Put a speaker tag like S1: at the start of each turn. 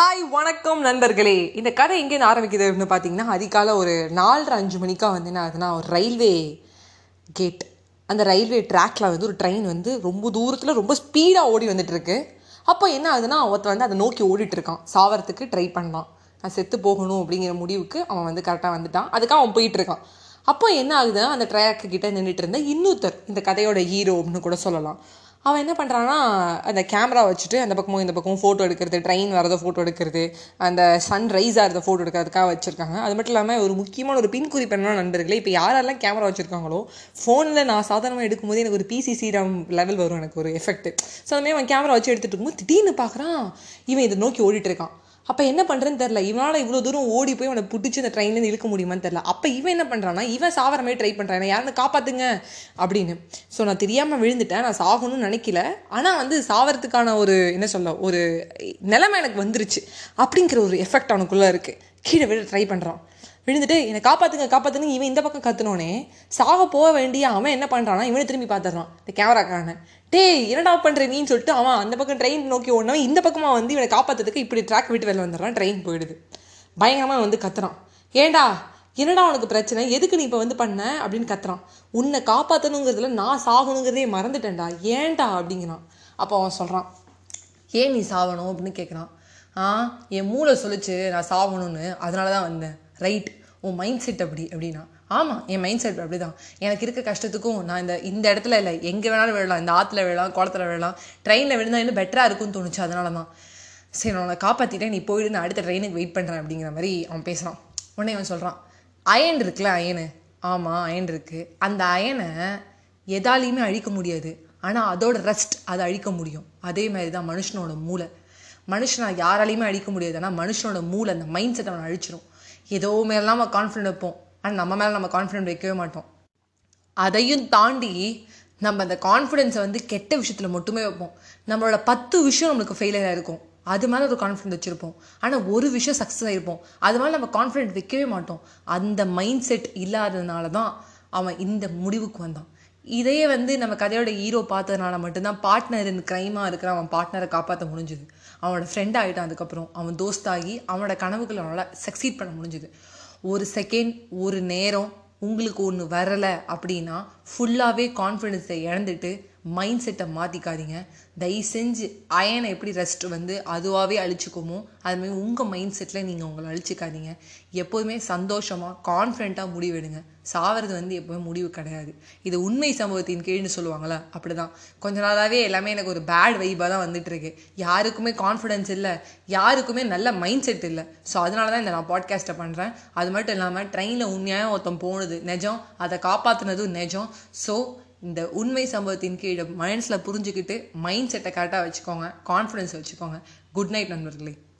S1: Hi வணக்கம் நண்பர்களே. இந்த கதை எங்கேன்னு ஆரம்பிக்குது அப்படின்னு பார்த்தீங்கன்னா அதிகாலை ஒரு நாலரை அஞ்சு மணிக்காக வந்து என்ன ஆகுதுன்னா ஒரு ரயில்வே கேட் அந்த ரயில்வே ட்ராக்ல வந்து ஒரு ட்ரெயின் வந்து ரொம்ப தூரத்தில் ரொம்ப ஸ்பீடாக ஓடி வந்துட்டு இருக்கு அப்போ என்ன ஆகுதுன்னா ஒருத்தன் வந்து அதை நோக்கி ஓடிட்டு இருக்கான் சாவறதுக்கு ட்ரை பண்ணான். நான் செத்து போகணும் அப்படிங்கிற முடிவுக்கு அவன் வந்து கரெக்டாக வந்துட்டான். அதுக்காக அவன் போயிட்டு இருக்கான் அப்போ என்ன ஆகுதுன்னா அந்த ட்ராக்கு கிட்ட நின்றுட்டு இருந்த இன்னொருத்தர் இந்த கதையோட ஹீரோ அப்படின்னு கூட சொல்லலாம். அவன் என்ன பண்ணுறான்னா அந்த கேமரா வச்சுட்டு அந்த பக்கமும் இந்த பக்கமும் ஃபோட்டோ எடுக்கிறது ட்ரெயின் வரதை ஃபோட்டோ எடுக்கிறது அந்த சன் ரைஸ் ஆகிறத ஃபோட்டோ எடுக்கிறதுக்காக வச்சுருக்காங்க. அது மட்டும் இல்லாமல் ஒரு முக்கியமான ஒரு பின் குறிப்பு நண்பர்களே இப்போ யாரெல்லாம் கேமரா வச்சுருக்காங்களோ ஃபோனில் நான் சாதாரணமாக எடுக்கும்போது எனக்கு ஒரு பிசி சீரம் லெவல் வரும் எனக்கு ஒரு எஃபெக்ட் ஸோ அதுமாதிரி அவன் கேமரா வச்சு எடுத்துகிட்டு இருக்கும்போது திடீர்னு பார்க்குறான் இவன் இதை நோக்கி ஓடிட்டு இருக்கான். அப்போ என்ன பண்ணுறேன்னு தெரில இவனால் இவ்வளோ தூரம் ஓடி போய் அவனை பிடிச்சி அந்த ட்ரெயின்லேருந்து இழுக்க முடியுமான்னு தெரில அப்போ இவன் என்ன பண்ணுறான்னா இவன் சாவர மாதிரி ட்ரை பண்ணுறான் யாருன்னு காப்பாற்றுங்க அப்படின்னு. ஸோ நான் தெரியாமல் விழுந்துட்டேன். நான் சாகணும்னு நினைக்கல. ஆனால் வந்து சாவறதுக்கான ஒரு என்ன சொல்ல ஒரு நிலைமை எனக்கு வந்துருச்சு. அப்படிங்கிற ஒரு எஃபெக்ட் அவனுக்குள்ளே இருக்குது கீழே விட ட்ரை பண்ணுறான் விழுந்துட்டு என்னை காப்பாற்றுங்க காப்பாற்றுங்க இவன் இந்த பக்கம் கத்துனோடனே சாக போக வேண்டிய அவன் என்ன பண்ணுறான்னா இவனை திரும்பி பார்த்துறான் இந்த கேமராக்காரனை. டே என்னடா பண்ணுற நீன்னு சொல்லிட்டு அவன் அந்த பக்கம் ட்ரெயின் நோக்கி ஓடினவன் இந்த பக்கமாக வந்து இவனை காப்பாற்றுறதுக்கு இப்படி ட்ராக் விட்டு வெளில வந்துடுறான் ட்ரெயின் போயிடுது. பயங்கரமாக வந்து கத்துறான். ஏண்டா என்னடா உனக்கு பிரச்சனை? எதுக்கு நீ இப்போ வந்து பண்ண? அப்படின்னு கத்துறான். உன்னை காப்பாற்றணுங்கிறதுல நான் சாகணுங்கிறதே மறந்துட்டேன்டா. ஏன்டா? அப்படிங்கிறான். அப்போ அவன் சொல்கிறான் ஏன் நீ சாகணும்? அப்படின்னு கேட்குறான் ஆ என் மூளை சொல்லிச்சு நான் சாகணும்னு. அதனால தான் வந்தேன். ரைட் உன் மைண்ட் செட் அப்படி அப்படின்னா. ஆமாம் என் மைண்ட் செட் அப்படி தான் எனக்கு இருக்க கஷ்டத்துக்கும் நான் இந்த இந்த இடத்துல இல்லை. எங்கே வேணாலும் விழலாம். இந்த ஆற்றுல விழலாம் குளத்துல விழலாம். ட்ரெயினில் விழுந்தால் இன்னும் பெட்டராக இருக்கும்னு தோணுச்சு. அதனால தான் சரி நான் உன்னை காப்பாற்றிட்டேன் நீ போயிடு நான் அடுத்த ட்ரெயினுக்கு வெயிட் பண்ணுறேன் அப்படிங்கிற மாதிரி அவன் பேசுகிறான் உடனே அவன் சொல்கிறான் அயன் இருக்குல்ல அயனு ஆமாம் அயன் இருக்குது அந்த அயனை எதாலையுமே அழிக்க முடியாது. ஆனால் அதோட ரெஸ்ட் அதை அழிக்க முடியும். அதே மாதிரி தான் மனுஷனோட மூளை. மனுஷனை யாராலையுமே அழிக்க முடியாது. ஆனால் மனுஷனோட மூளை அந்த மைண்ட் செட் அவனை அழிச்சிடும் ஏதோ மேலாம் நம்ம கான்ஃபிடென்ட் வைப்போம் ஆனால் நம்ம மேலே நம்ம கான்ஃபிடென்ட் வைக்கவே மாட்டோம். அதையும் தாண்டி நம்ம அந்த கான்ஃபிடென்ஸை வந்து கெட்ட விஷயத்தில் மட்டுமே வைப்போம். நம்மளோட பத்து விஷயம் நம்மளுக்கு ஃபெயிலியராக இருக்கும். அது மேலே ஒரு கான்ஃபிடென்ட் வச்சுருப்போம். ஆனால் ஒரு விஷயம் சக்ஸஸ் ஆகிருப்போம் அது மேலே நம்ம கான்ஃபிடென்ட் வைக்கவே மாட்டோம். அந்த மைண்ட் செட் இல்லாததுனால தான் அவன் இந்த முடிவுக்கு வந்தான். இதையே வந்து நம்ம கதையோட ஹீரோ பார்த்ததுனால மட்டும்தான் பார்ட்னர் இந்த க்ரைமாக இருக்கிற அவன் பார்ட்னரை காப்பாற்ற முடிஞ்சுது. அவனோட ஃப்ரெண்ட் ஆகிட்டான் அதுக்கப்புறம். அவன் தோஸ்தாகி அவனோட கனவுகளை அவனால் சக்சீட் பண்ண முடிஞ்சுது. ஒரு செகண்ட் ஒரு நேரம் உங்களுக்கு ஒன்று வரலை அப்படின்னா ஃபுல்லாகவே கான்ஃபிடென்ஸை இழந்துட்டு மைண்ட் செட்டை மாற்றிக்காதீங்க தயவு செஞ்சு அயனை எப்படி ரெஸ்ட் வந்து அதுவாகவே அழிச்சிக்குமோ அதுமாரி உங்கள் மைண்ட் செட்டில் நீங்கள் உங்களை அழிச்சிக்காதீங்க. எப்போதுமே சந்தோஷமாக கான்ஃபிடண்ட்டாக முடிவெடுங்க சாவது வந்து எப்போவுமே முடிவு கிடையாது. இது உண்மை சம்பவத்தின் கீழ்னு சொல்லுவாங்களா அப்படி தான் கொஞ்ச நாளாகவே எல்லாமே எனக்கு ஒரு பேட் வைப்பாக தான் வந்துட்டு இருக்கு யாருக்குமே கான்ஃபிடென்ஸ் இல்லை யாருக்குமே நல்ல மைண்ட் செட் இல்லை. ஸோ அதனால தான் இந்த நான் பாட்காஸ்ட்டை பண்ணுறேன் அது மட்டும் இல்லாமல் ட்ரெயினில் உண்மையாக ஒருத்தன் போனது நிஜம் அதை காப்பாற்றுனதும் நிஜம். ஸோ இந்த உண்மை சம்பவத்தின் கீழே மைண்ட்ஸில் புரிஞ்சுக்கிட்டு மைண்ட் செட்டை கரெக்டாக வச்சுக்கோங்க. கான்ஃபிடென்ஸ் வச்சுக்கோங்க. குட் நைட் நண்பர்களே.